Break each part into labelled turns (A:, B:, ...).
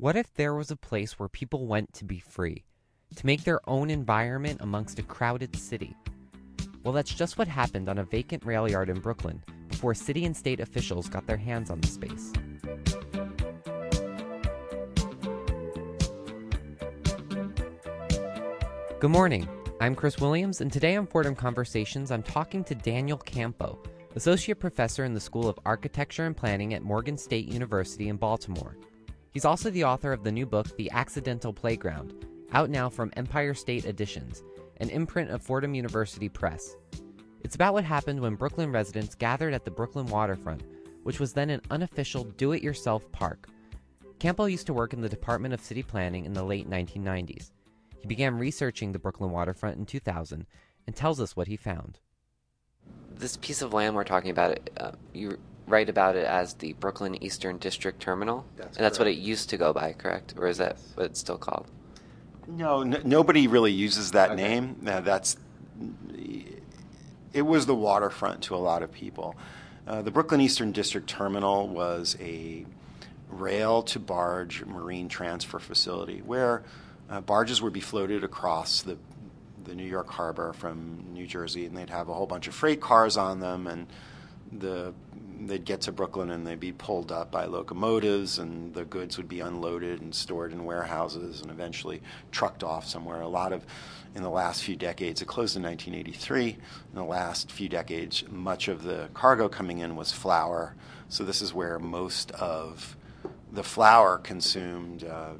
A: What if there was a place where people went to be free, to make their own environment amongst a crowded city? Well, that's just what happened on a vacant rail yard in Brooklyn before city and state officials got their hands on the space. Good morning. I'm Chris Williams, and today on Fordham Conversations, I'm talking to Daniel Campo, Associate Professor in the School of Architecture and Planning at Morgan State University in Baltimore. He's also the author of the new book, The Accidental Playground, out now from Empire State Editions, an imprint of Fordham University Press. It's about what happened when Brooklyn residents gathered at the Brooklyn waterfront, which was then an unofficial do it yourself park. Campo used to work in the Department of City Planning in the late 1990s. He began researching the Brooklyn waterfront in 2000 and tells us what he found. This piece of land we're talking about, uh, you write about it as the Brooklyn Eastern District Terminal,
B: That's
A: and that's what it used to go by, correct? Or is that what it's still called?
B: No, n- nobody really uses that
A: Okay.
B: name. Uh, that's it was the waterfront to a lot of people. Uh, the Brooklyn Eastern District Terminal was a rail to barge marine transfer facility where uh, barges would be floated across the the New York harbor from New Jersey, and they'd have a whole bunch of freight cars on them, and the they'd get to Brooklyn and they'd be pulled up by locomotives, and the goods would be unloaded and stored in warehouses, and eventually trucked off somewhere. A lot of in the last few decades, it closed in 1983. In the last few decades, much of the cargo coming in was flour, so this is where most of the flour consumed uh,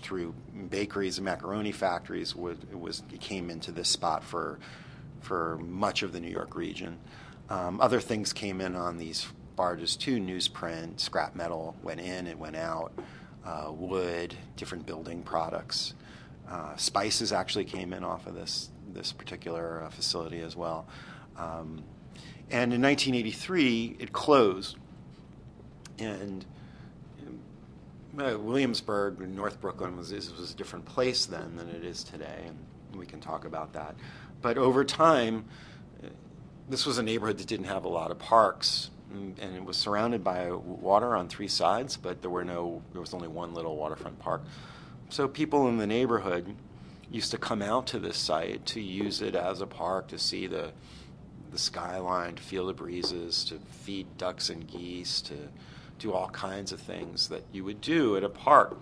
B: through bakeries and macaroni factories would was came into this spot for for much of the New York region. Um, other things came in on these barges too: newsprint, scrap metal went in, it went out, uh, wood, different building products. Uh, spices actually came in off of this this particular uh, facility as well. Um, and in 1983, it closed, and uh, Williamsburg, North Brooklyn, was was a different place then than it is today, and we can talk about that. But over time, this was a neighborhood that didn't have a lot of parks, mm, and it was surrounded by water on three sides, but there were no, there was only one little waterfront park. So people in the neighborhood used to come out to this site to use it as a park to see the the skyline, to feel the breezes, to feed ducks and geese, to do all kinds of things that you would do at a park.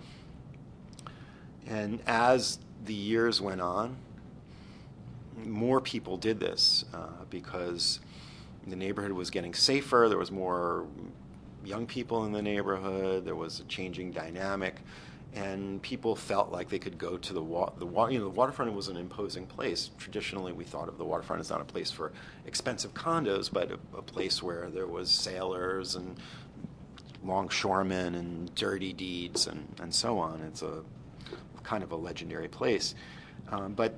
B: And as the years went on, more people did this uh, because the neighborhood was getting safer. There was more young people in the neighborhood. There was a changing dynamic, and people felt like they could go to the wa- the you know the waterfront was an imposing place. Traditionally, we thought of the waterfront as not a place for expensive condos, but a, a place where there was sailors and longshoremen and dirty deeds and, and so on. It's a kind of a legendary place. Um, but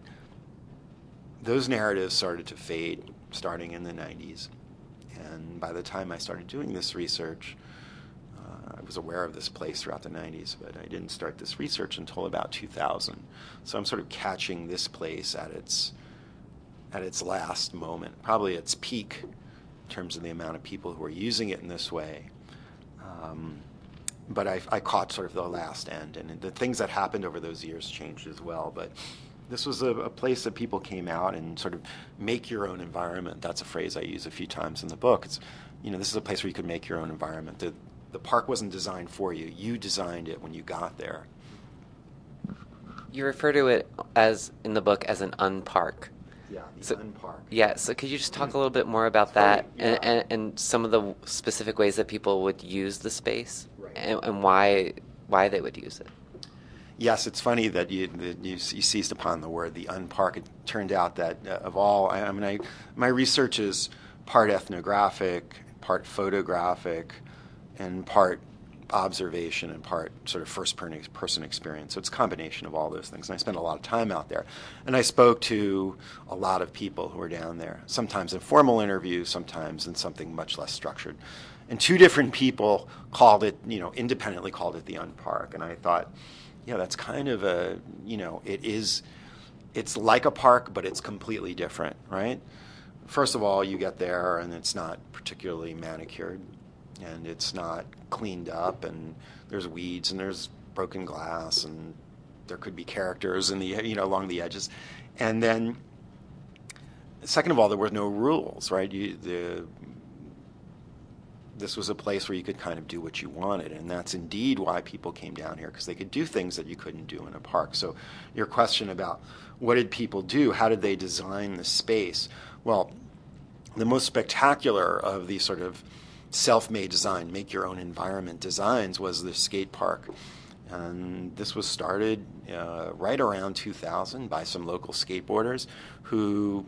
B: those narratives started to fade starting in the 90s. And by the time I started doing this research, uh, I was aware of this place throughout the 90s, but I didn't start this research until about 2000. So I'm sort of catching this place at its at its last moment, probably its peak in terms of the amount of people who are using it in this way. Um, but I, I caught sort of the last end, and the things that happened over those years changed as well. But this was a, a place that people came out and sort of make your own environment. That's a phrase I use a few times in the book. It's, you know, this is a place where you could make your own environment. The, the park wasn't designed for you. You designed it when you got there.
A: You refer to it as in the book as an unpark.
B: Yeah, the
A: So-
B: unpark.
A: Yeah, so could you just talk a little bit more about
B: Right,
A: that
B: yeah.
A: and, and, and some of the specific ways that people would use the space
B: Right.
A: and, and why why they would use it?
B: Yes, it's funny that you that you, you seized upon the word the unpark. It turned out that uh, of all, I, I mean, I, my research is part ethnographic, part photographic, and part observation and part sort of first person experience. So it's a combination of all those things. And I spent a lot of time out there, and I spoke to a lot of people who were down there. Sometimes in formal interviews, sometimes in something much less structured. And two different people called it, you know, independently called it the unpark. And I thought, yeah, that's kind of a, you know, it is, it's like a park, but it's completely different, right? First of all, you get there and it's not particularly manicured and it's not cleaned up and there's weeds and there's broken glass and there could be characters in the you know along the edges, and then second of all, there were no rules, right? You, the this was a place where you could kind of do what you wanted, and that's indeed why people came down here because they could do things that you couldn't do in a park. So, your question about what did people do? How did they design the space? Well, the most spectacular of these sort of self-made design, make your own environment designs was the skate park. And this was started uh, right around 2000 by some local skateboarders who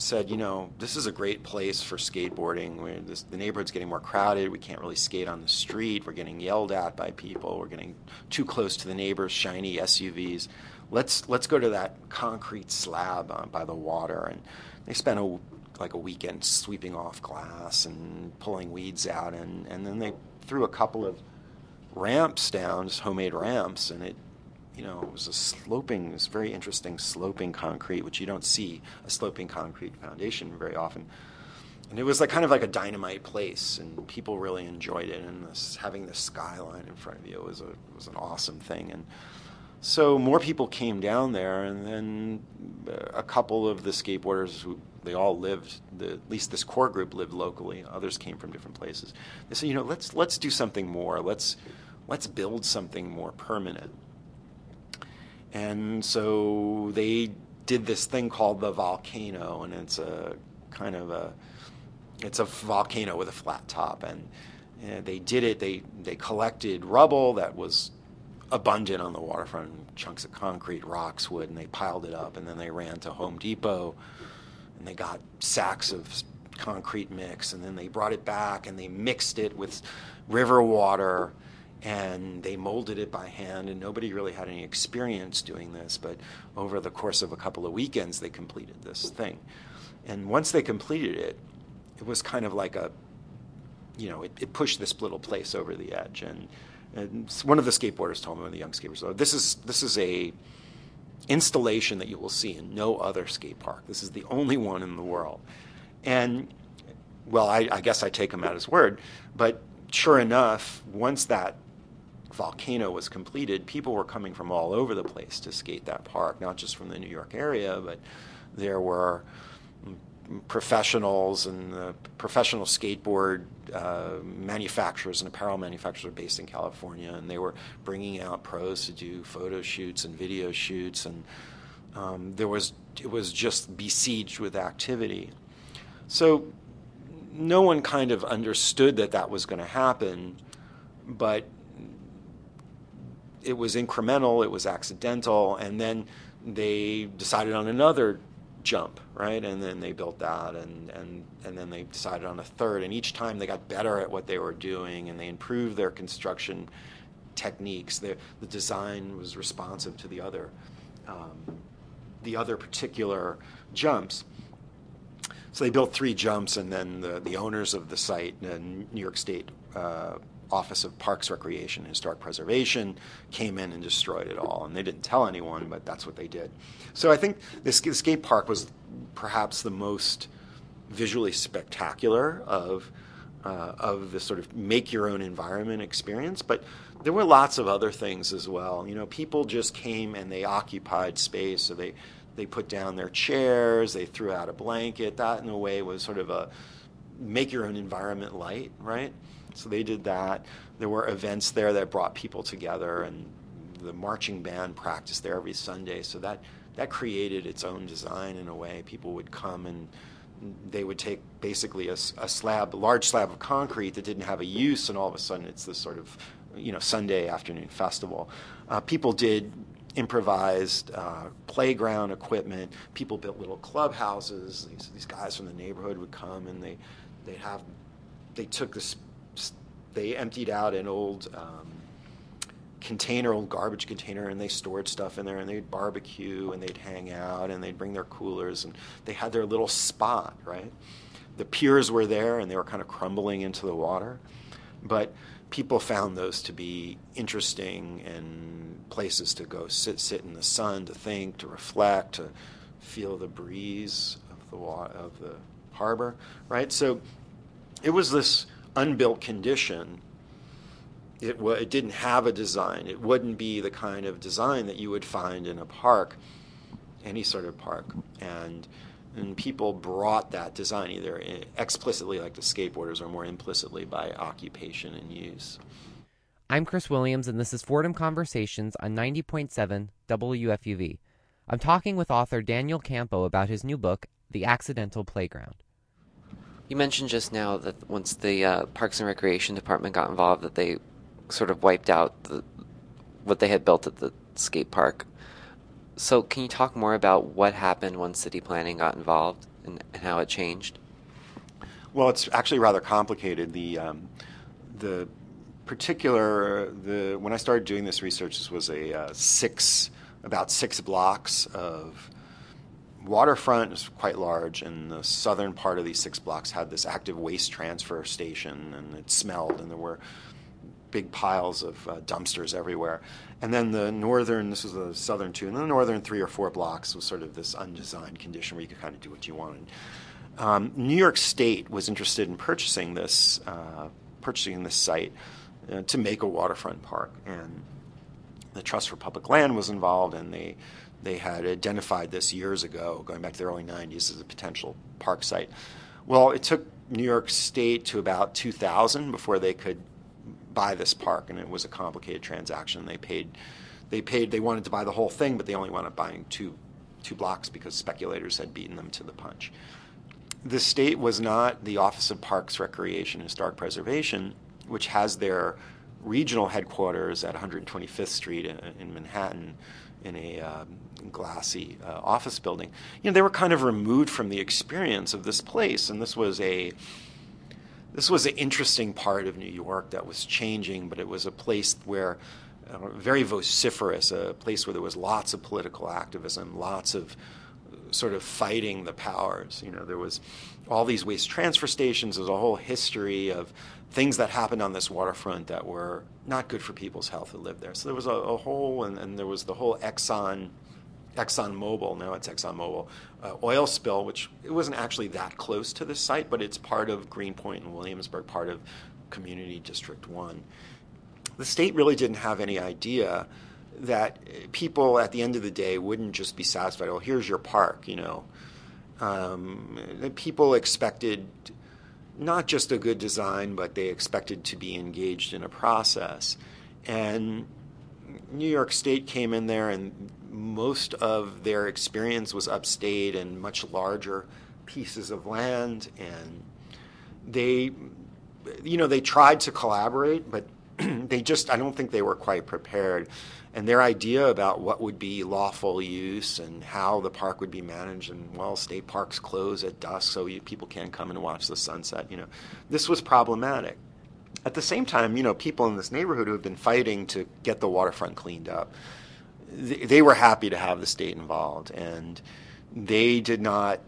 B: said, you know, this is a great place for skateboarding. This, the neighborhood's getting more crowded. We can't really skate on the street. We're getting yelled at by people. We're getting too close to the neighbors' shiny SUVs. Let's let's go to that concrete slab uh, by the water. And they spent a like a weekend sweeping off glass and pulling weeds out, and and then they threw a couple of ramps down, just homemade ramps, and it you know, it was a sloping, very interesting sloping concrete, which you don't see a sloping concrete foundation very often. And it was like kind of like a dynamite place, and people really enjoyed it. And this, having the skyline in front of you was a was an awesome thing. And so more people came down there, and then uh, a couple of the skateboarders who they all lived, the, at least this core group lived locally. Others came from different places. They said, you know, let's let's do something more. Let's let's build something more permanent. And so they did this thing called the volcano, and it's a kind of a it's a volcano with a flat top, and, and they did it. They they collected rubble that was abundant on the waterfront, chunks of concrete, rocks, wood, and they piled it up, and then they ran to Home Depot, and they got sacks of concrete mix, and then they brought it back and they mixed it with river water and they molded it by hand and nobody really had any experience doing this but over the course of a couple of weekends they completed this thing. And once they completed it it was kind of like a you know it, it pushed this little place over the edge. And, and one of the skateboarders told me one of the young skateboarders oh, this is this is a installation that you will see in no other skate park. This is the only one in the world. And well I, I guess i take him at his word but sure enough once that volcano was completed, people were coming from all over the place to skate that park, not just from the New York area, but there were professionals and the professional skateboard uh, manufacturers and apparel manufacturers are based in California, and they were bringing out pros to do photo shoots and video shoots, and um, there was it was just besieged with activity. So no one kind of understood that that was going to happen, but it was incremental, it was accidental, and then they decided on another jump, right? And then they built that, and, and, and then they decided on a third. And each time they got better at what they were doing, and they improved their construction techniques. The, the design was responsive to the other, um, the other particular jumps. So they built three jumps, and then the, the owners of the site, uh, New York State uh, Office of Parks, Recreation, and Historic Preservation came in and destroyed it all. And they didn't tell anyone, but that's what they did. So I think this skate park was perhaps the most visually spectacular of uh, of the sort of make your own environment experience. But there were lots of other things as well. You know, people just came and they occupied space. So they they put down their chairs, they threw out a blanket. That in a way was sort of a make your own environment light, right? So they did that. There were events there that brought people together, and the marching band practiced there every Sunday. So that that created its own design in a way. People would come and they would take basically a, a slab, a large slab of concrete that didn't have a use, and all of a sudden it's this sort of you know Sunday afternoon festival. Uh, people did improvised uh, playground equipment. People built little clubhouses. These, these guys from the neighborhood would come and they they have they took this they emptied out an old um, container, old garbage container, and they stored stuff in there, and they'd barbecue, and they'd hang out, and they'd bring their coolers, and they had their little spot, right? The piers were there, and they were kind of crumbling into the water, but people found those to be interesting and places to go sit, sit in the sun, to think, to reflect, to feel the breeze of the wa- of the harbor, right? So it was this unbuilt condition it, it didn't have a design. It wouldn't be the kind of design that you would find in a park, any sort of park. And, and people brought that design either eh, explicitly, like the skateboarders, or more implicitly by occupation and use.
A: I'm Chris Williams, and this is Fordham Conversations on 90.7 WFUV. I'm talking with author Daniel Campo about his new book, The Accidental Playground.
C: You mentioned just now that once the uh, Parks and Recreation Department got involved, that they sort of wiped out the, what they had built at the skate park. So, can you talk more about what happened when city planning got involved and, and how it changed?
B: Well, it's actually rather complicated. The um, the particular the when I started doing this research, this was a uh, six about six blocks of waterfront is quite large, and the southern part of these six blocks had this active waste transfer station, and it smelled, and there were big piles of uh, dumpsters everywhere. And then the northern, this was the southern two, and the northern three or four blocks was sort of this undesigned condition where you could kind of do what you wanted. Um, New York State was interested in purchasing this, uh, purchasing this site uh, to make a waterfront park, and the Trust for Public Land was involved, and they they had identified this years ago, going back to the early 90s, as a potential park site. Well, it took New York State to about 2000 before they could buy this park, and it was a complicated transaction. They paid, they paid, they wanted to buy the whole thing, but they only wound up buying two, two blocks because speculators had beaten them to the punch. The state was not the Office of Parks, Recreation, and Historic Preservation, which has their regional headquarters at 125th Street in, in Manhattan in a um, glassy uh, office building. You know, they were kind of removed from the experience of this place, and this was a this was an interesting part of New York that was changing, but it was a place where uh, very vociferous, a place where there was lots of political activism, lots of sort of fighting the powers. You know, there was all these waste transfer stations. There's a whole history of things that happened on this waterfront that were not good for people's health who lived there. So there was a, a whole, and, and, there was the whole Exxon, Exxon Mobil. Now it's Exxon Mobil uh, oil spill, which it wasn't actually that close to the site, but it's part of Greenpoint and Williamsburg, part of Community District One. The state really didn't have any idea that people at the end of the day wouldn't just be satisfied. well, here's your park, you know. Um, people expected not just a good design, but they expected to be engaged in a process. And New York State came in there, and most of their experience was upstate and much larger pieces of land. And they, you know, they tried to collaborate, but they just, I don't think they were quite prepared and their idea about what would be lawful use and how the park would be managed and well state parks close at dusk so you, people can't come and watch the sunset you know. This was problematic. At the same time you know people in this neighborhood who have been fighting to get the waterfront cleaned up they, they were happy to have the state involved and they did not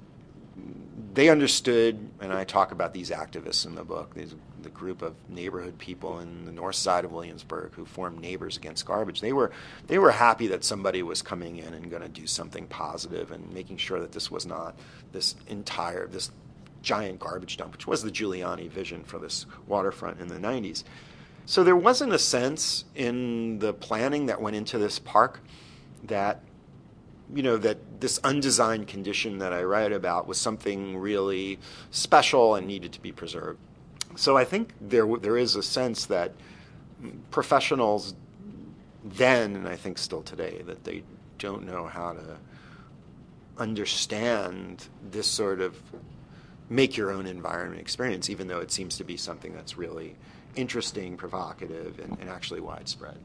B: they understood and i talk about these activists in the book these the group of neighborhood people in the north side of Williamsburg who formed Neighbors Against Garbage. They were they were happy that somebody was coming in and going to do something positive and making sure that this was not this entire this giant garbage dump, which was the Giuliani vision for this waterfront in the 90s. So there wasn't a sense in the planning that went into this park that you know that this undesigned condition that I write about was something really special and needed to be preserved. So I think there there is a sense that professionals then, and I think still today, that they don't know how to understand this sort of make your own environment experience, even though it seems to be something that's really interesting, provocative, and, and actually widespread.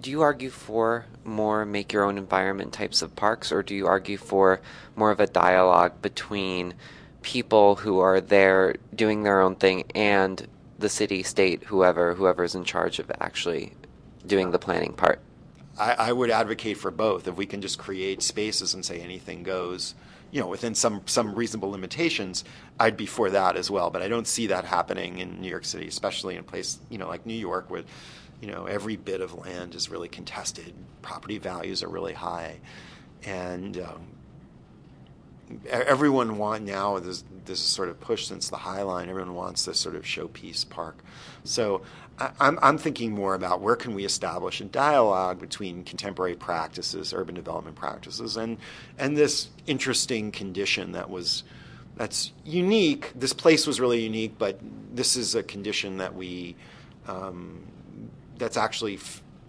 C: Do you argue for more make your own environment types of parks, or do you argue for more of a dialogue between people who are there doing their own thing and the city, state, whoever, whoever's in charge of actually doing the planning part.
B: I, I, would advocate for both. If we can just create spaces and say anything goes, you know, within some some reasonable limitations, I'd be for that as well. But I don't see that happening in New York City, especially in a place you know like New York, where you know every bit of land is really contested, property values are really high, and um, everyone want now this this is sort of push since the High Line. Everyone wants this sort of showpiece park. So I, I'm I'm thinking more about where can we establish a dialogue between contemporary practices, urban development practices, and and this interesting condition that was that's unique. This place was really unique, but this is a condition that we um, that's actually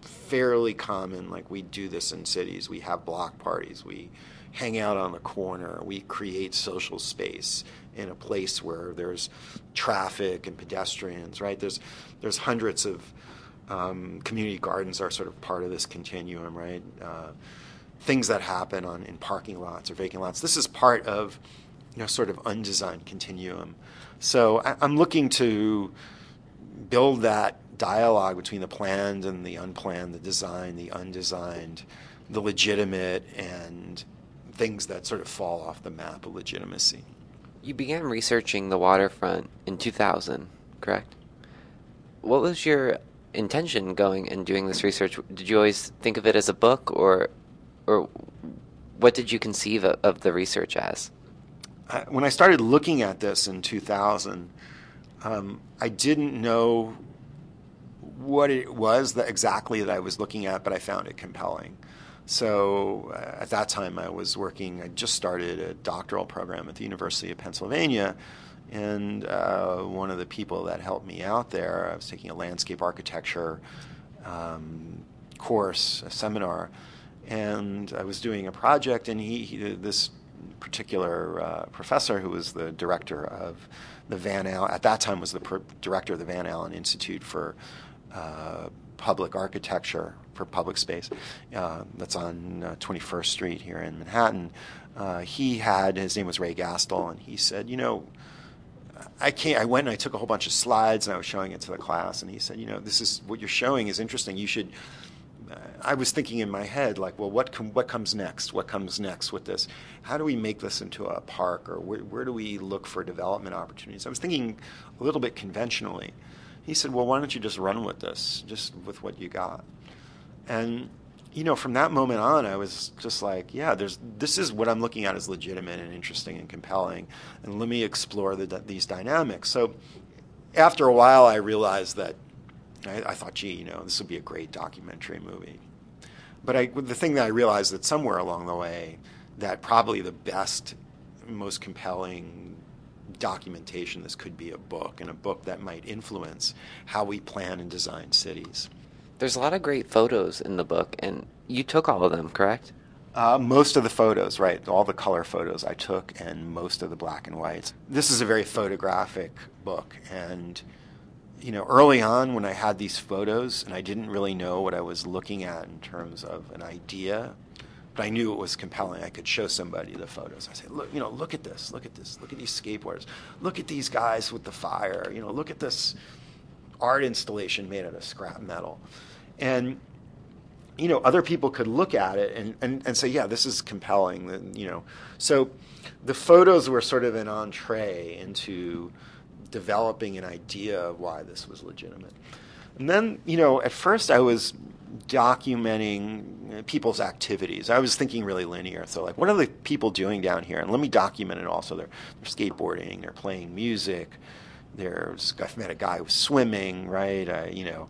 B: fairly common. Like we do this in cities. We have block parties. We hang out on the corner. We create social space in a place where there's traffic and pedestrians. Right? There's there's hundreds of um, community gardens are sort of part of this continuum. Right? Uh, things that happen on in parking lots or vacant lots. This is part of you know sort of undesigned continuum. So I, I'm looking to build that dialogue between the planned and the unplanned, the designed, the undesigned, the legitimate, and things that sort of fall off the map of legitimacy.
C: You began researching the waterfront in 2000, correct? What was your intention going and doing this research? Did you always think of it as a book, or, or what did you conceive of, of the research as?
B: I, when I started looking at this in 2000, um, I didn't know what it was that exactly that I was looking at, but I found it compelling. So uh, at that time, I was working. I just started a doctoral program at the University of Pennsylvania, and uh, one of the people that helped me out there, I was taking a landscape architecture um, course, a seminar, and I was doing a project, and he, he this particular uh, professor who was the director of the Van Alen at that time was the director of the Van Alen Institute for uh, public architecture for public space uh, that's on uh, 21st Street here in Manhattan. Uh, he had his name was Ray Gastil, and he said, you know. I can't. I went and I took a whole bunch of slides and I was showing it to the class. And he said, "You know, this is what you're showing is interesting. You should I was thinking in my head, like, well, what com- what comes next? What comes next with this? How do we make this into a park, or where, where do we look for development opportunities? I was thinking a little bit conventionally. He said, well, why don't you just run with this, just with what you got? And you know, from that moment on, I was just like, yeah, there's this is what I'm looking at as legitimate and interesting and compelling, and let me explore the, these dynamics. So, after a while, I realized that I, I, thought, gee, you know, this would be a great documentary movie. But I, the thing that I realized that somewhere along the way, that probably the best, most compelling documentation this could be a book, and a book that might influence how we plan and design cities.
C: There's a lot of great photos in the book, and you took all of them, correct?
B: Uh, most of the photos, right? All the color photos I took, and most of the black and whites. This is a very photographic book, and you know, early on when I had these photos and I didn't really know what I was looking at in terms of an idea, but I knew it was compelling. I could show somebody the photos. I say, look, you know, look at this, look at this, look at these skateboarders, look at these guys with the fire, you know, look at this art installation made out of scrap metal. And you know, other people could look at it and, and, and say, yeah, this is compelling. You know, so the photos were sort of an entree into developing an idea of why this was legitimate. And then, you know, at first I was documenting people's activities. I was thinking really linear. So, like, what are the people doing down here? And let me document it also. They're, they're skateboarding, they're playing music, there's, I've met a guy who's swimming, right? You know,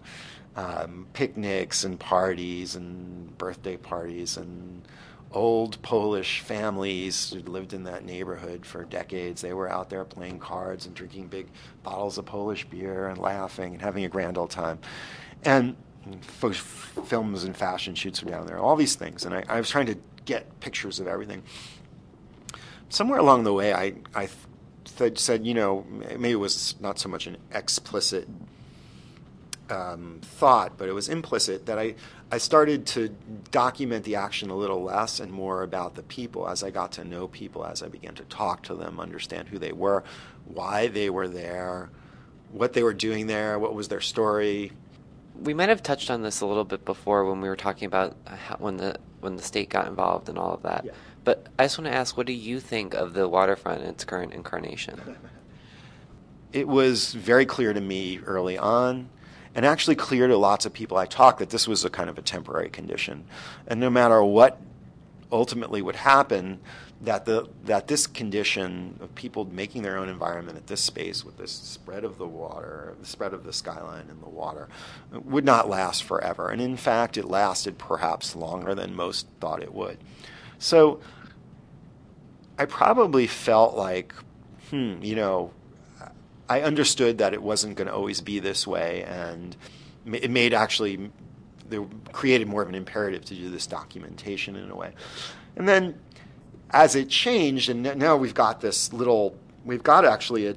B: um, picnics and parties and birthday parties and old Polish families who lived in that neighborhood for decades. They were out there playing cards and drinking big bottles of Polish beer and laughing and having a grand old time. And films and fashion shoots were down there, all these things. And I, I was trying to get pictures of everything. Somewhere along the way, I, I th- said, you know, maybe it was not so much an explicit um, thought, but it was implicit that I, I started to document the action a little less and more about the people as I got to know people, as I began to talk to them, understand who they were, why they were there, what they were doing there, what was their story.
C: We might have touched on this a little bit before when we were talking about how, when the when the state got involved and all of that. Yeah. But I just want to ask, what do you think of the waterfront in its current incarnation?
B: It was very clear to me early on and actually clear to lots of people I talked that this was a kind of a temporary condition. And no matter what ultimately would happen that the that this condition of people making their own environment at this space with this spread of the water, the spread of the skyline and the water, would not last forever. And in fact, it lasted perhaps longer than most thought it would. So I probably felt like, hmm, you know, I understood that it wasn't going to always be this way, and it made actually they created more of an imperative to do this documentation in a way. And then as it changed, and now we've got this little, we've got actually a,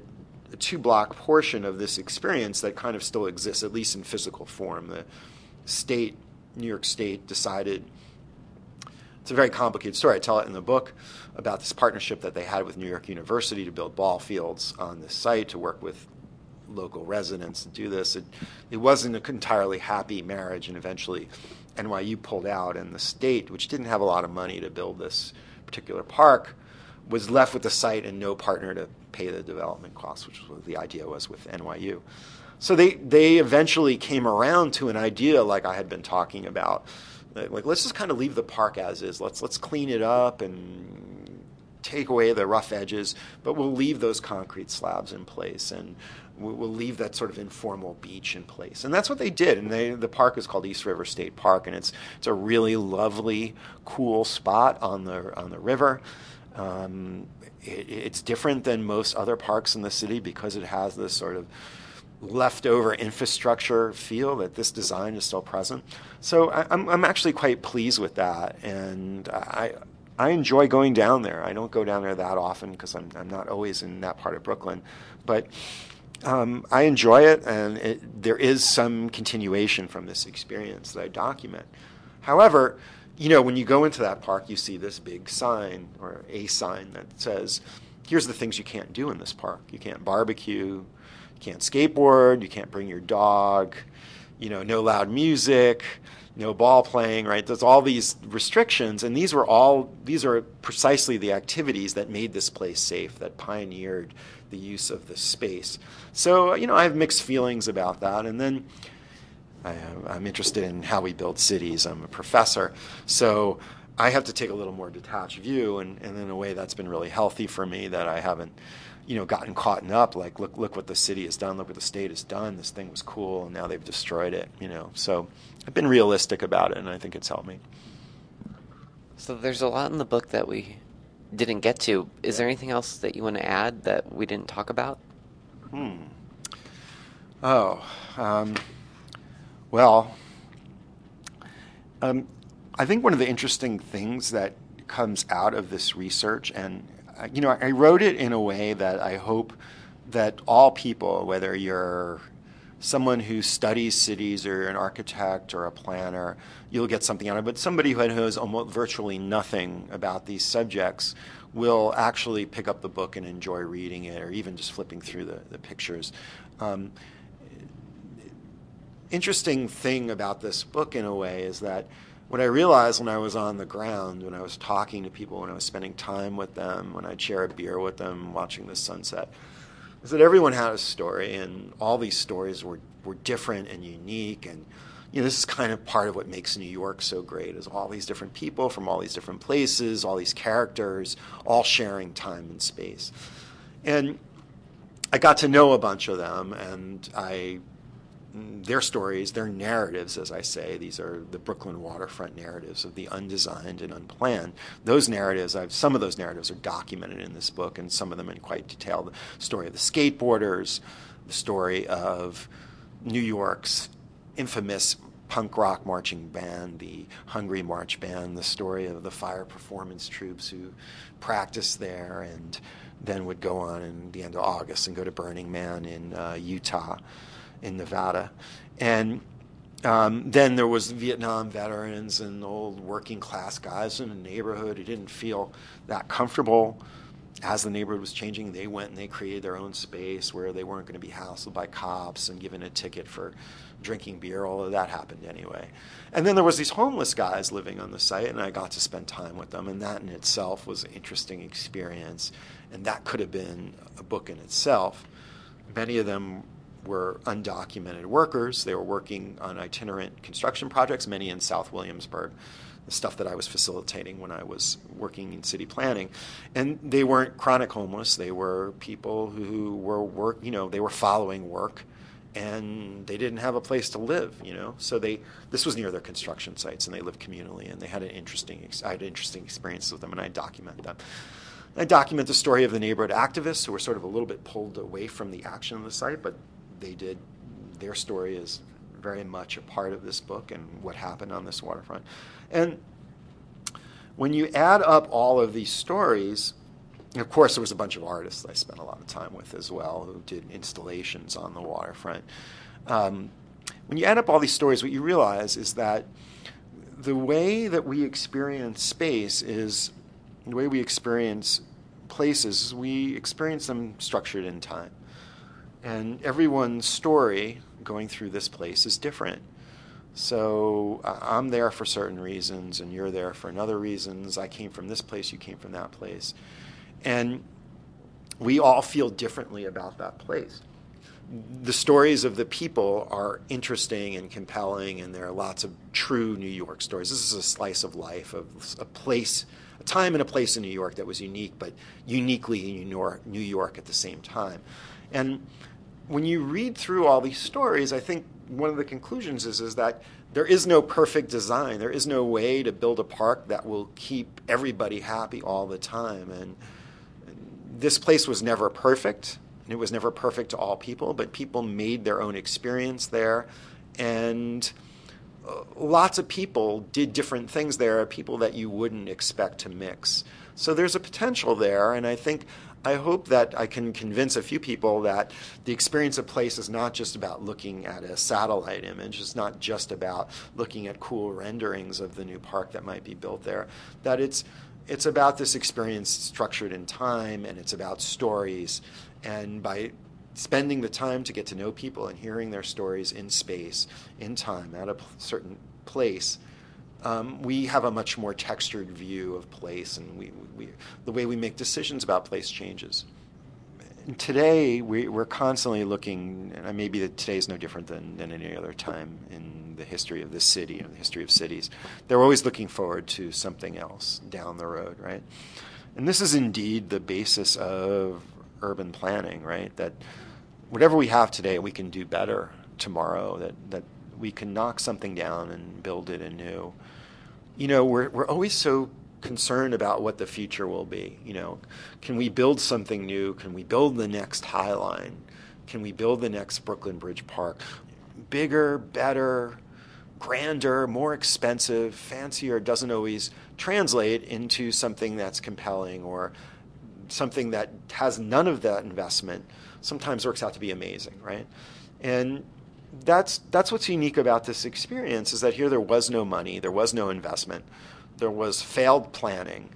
B: a two block portion of this experience that kind of still exists, at least in physical form. The state, New York State, decided it's a very complicated story. I tell it in the book about this partnership that they had with New York University to build ball fields on this site to work with local residents to do this. It, it wasn't an entirely happy marriage, and eventually NYU pulled out, and the state, which didn't have a lot of money to build this particular park, was left with the site and no partner to pay the development costs, which was what the idea was with NYU. So they, they eventually came around to an idea like I had been talking about. Like, let's just kind of leave the park as is. Let's, let's clean it up and take away the rough edges, but we'll leave those concrete slabs in place and we'll leave that sort of informal beach in place. And that's what they did. And they, the park is called East River State Park, and it's it's a really lovely, cool spot on the on the river. Um, it, it's different than most other parks in the city because it has this sort of leftover infrastructure feel that this design is still present. So I, I'm I'm actually quite pleased with that, and I I enjoy going down there. I don't go down there that often because I'm, I'm not always in that part of Brooklyn, but um, I enjoy it, and it, there is some continuation from this experience that I document. However, you know, when you go into that park, you see this big sign or a sign that says, "Here's the things you can't do in this park. You can't barbecue, you can't skateboard, you can't bring your dog, you know, no loud music." no ball playing, right? There's all these restrictions, and these were all these are precisely the activities that made this place safe, that pioneered the use of this space. So you know, I have mixed feelings about that, and then. I, uh, I'm interested in how we build cities. I'm a professor, so I have to take a little more detached view, and, and in a way that's been really healthy for me that I haven't, you know, gotten caught up. Like, look, look what the city has done. Look what the state has done. This thing was cool, and now they've destroyed it. You know, so I've been realistic about it, and I think it's helped me.
C: So there's a lot in the book that we didn't get to. Is there anything else that you want to add that we didn't talk about?
B: Hmm. Oh, um, well, um, I think one of the interesting things that comes out of this research, and uh, you know, I wrote it in a way that I hope that all people, whether you're someone who studies cities or an architect or a planner, you'll get something out of it. But somebody who knows almost virtually nothing about these subjects will actually pick up the book and enjoy reading it or even just flipping through the, the pictures. Um, interesting thing about this book, in a way, is that what I realized when I was on the ground, when I was talking to people, when I was spending time with them, when I'd share a beer with them, watching the sunset, is that everyone had a story, and all these stories were, were different and unique. And you know, this is kind of part of what makes New York so great: is all these different people from all these different places, all these characters, all sharing time and space. And I got to know a bunch of them, and I their stories, their narratives, as I say, these are the Brooklyn waterfront narratives of the undesigned and unplanned. Those narratives, I've, some of those narratives are documented in this book, and some of them in quite detail. The story of the skateboarders, the story of New York's infamous punk rock marching band, the Hungry March Band, the story of the fire performance troops who practiced there and then would go on in the end of August and go to Burning Man in uh, Utah in Nevada. And um, then there was Vietnam veterans and old working class guys in the neighborhood who didn't feel that comfortable. As the neighborhood was changing, they went and they created their own space where they weren't going to be hassled by cops and given a ticket for drinking beer. All of that happened anyway. And then there was these homeless guys living on the site, and I got to spend time with them, and that in itself was an interesting experience. And that could have been a book in itself. Many of them were undocumented workers. They were working on itinerant construction projects, many in South Williamsburg. The stuff that I was facilitating when I was working in city planning. And they weren't chronic homeless. They were people who were work, you know, they were following work and they didn't have a place to live, you know. So they this was near their construction sites and they lived communally and they had an interesting I had interesting experiences with them and I document them. I document the story of the neighborhood activists who were sort of a little bit pulled away from the action of the site, but they did their story is very much a part of this book and what happened on this waterfront. And when you add up all of these stories, of course, there was a bunch of artists I spent a lot of time with as well who did installations on the waterfront. Um, when you add up all these stories, what you realize is that the way that we experience space is the way we experience places, we experience them structured in time. And everyone's story going through this place is different. So I'm there for certain reasons, and you're there for another reasons. I came from this place, you came from that place. And we all feel differently about that place. The stories of the people are interesting and compelling, and there are lots of true New York stories. This is a slice of life of a place, a time and a place in New York that was unique, but uniquely New York at the same time. And when you read through all these stories, I think one of the conclusions is, is that there is no perfect design. There is no way to build a park that will keep everybody happy all the time. And this place was never perfect. And it was never perfect to all people, but people made their own experience there. And uh, lots of people did different things there, people that you wouldn't expect to mix. So there's a potential there, and I think I hope that I can convince a few people that the experience of place is not just about looking at a satellite image, it's not just about looking at cool renderings of the new park that might be built there, that it's it's about this experience structured in time and it's about stories. And by spending the time to get to know people and hearing their stories in space, in time, at a certain place, um, we have a much more textured view of place, and we, we, the way we make decisions about place changes. Today, we, are constantly looking, and maybe today is no different than, than any other time in the history of this city and the history of cities. They're always looking forward to something else down the road, right? And this is indeed the basis of urban planning, right? That whatever we have today, we can do better tomorrow. That that we can knock something down and build it anew. You know, we're we're always so concerned about what the future will be. You know, can we build something new? Can we build the next High Line? Can we build the next Brooklyn Bridge Park? Bigger, better, grander, more expensive, fancier doesn't always translate into something that's compelling or something that has none of that investment sometimes works out to be amazing, right? And that's that's what's unique about this experience is that here there was no money, there was no investment, there was failed planning,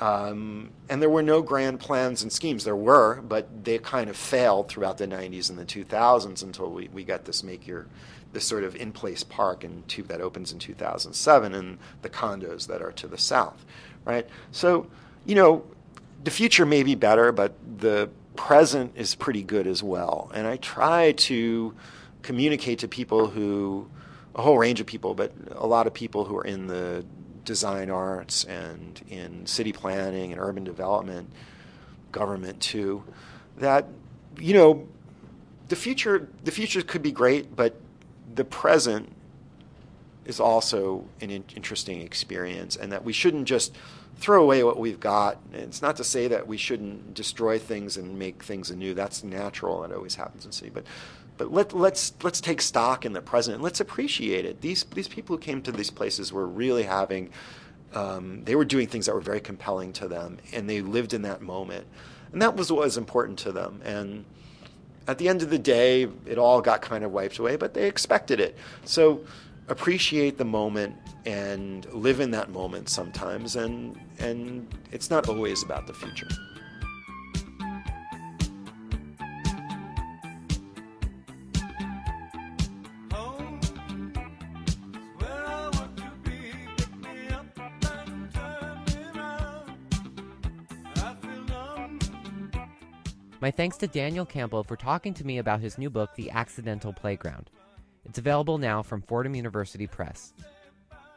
B: um, and there were no grand plans and schemes. There were, but they kind of failed throughout the 90s and the 2000s until we, we got this make your this sort of in place park in two, that opens in 2007 and the condos that are to the south, right? So, you know, the future may be better, but the present is pretty good as well. And I try to communicate to people who, a whole range of people, but a lot of people who are in the design arts and in city planning and urban development, government too, that you know the future the future could be great, but the present is also an in- interesting experience, and that we shouldn't just throw away what we've got. And it's not to say that we shouldn't destroy things and make things anew. That's natural. It always happens in city, but let, let's let's take stock in the present and let's appreciate it. These these people who came to these places were really having um, they were doing things that were very compelling to them, and they lived in that moment, and that was what was important to them. And at the end of the day, it all got kind of wiped away, but they expected it. So appreciate the moment and live in that moment sometimes, and and it's not always about the future.
A: My thanks to Daniel Campbell for talking to me about his new book, The Accidental Playground. It's available now from Fordham University Press.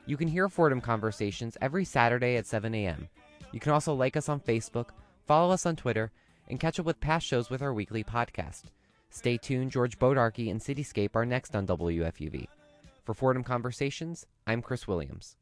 A: You can hear Fordham Conversations every Saturday at 7 a.m. You can also like us on Facebook, follow us on Twitter, and catch up with past shows with our weekly podcast. Stay tuned, George Bodarky and Cityscape are next on WFUV. For Fordham Conversations, I'm Chris Williams.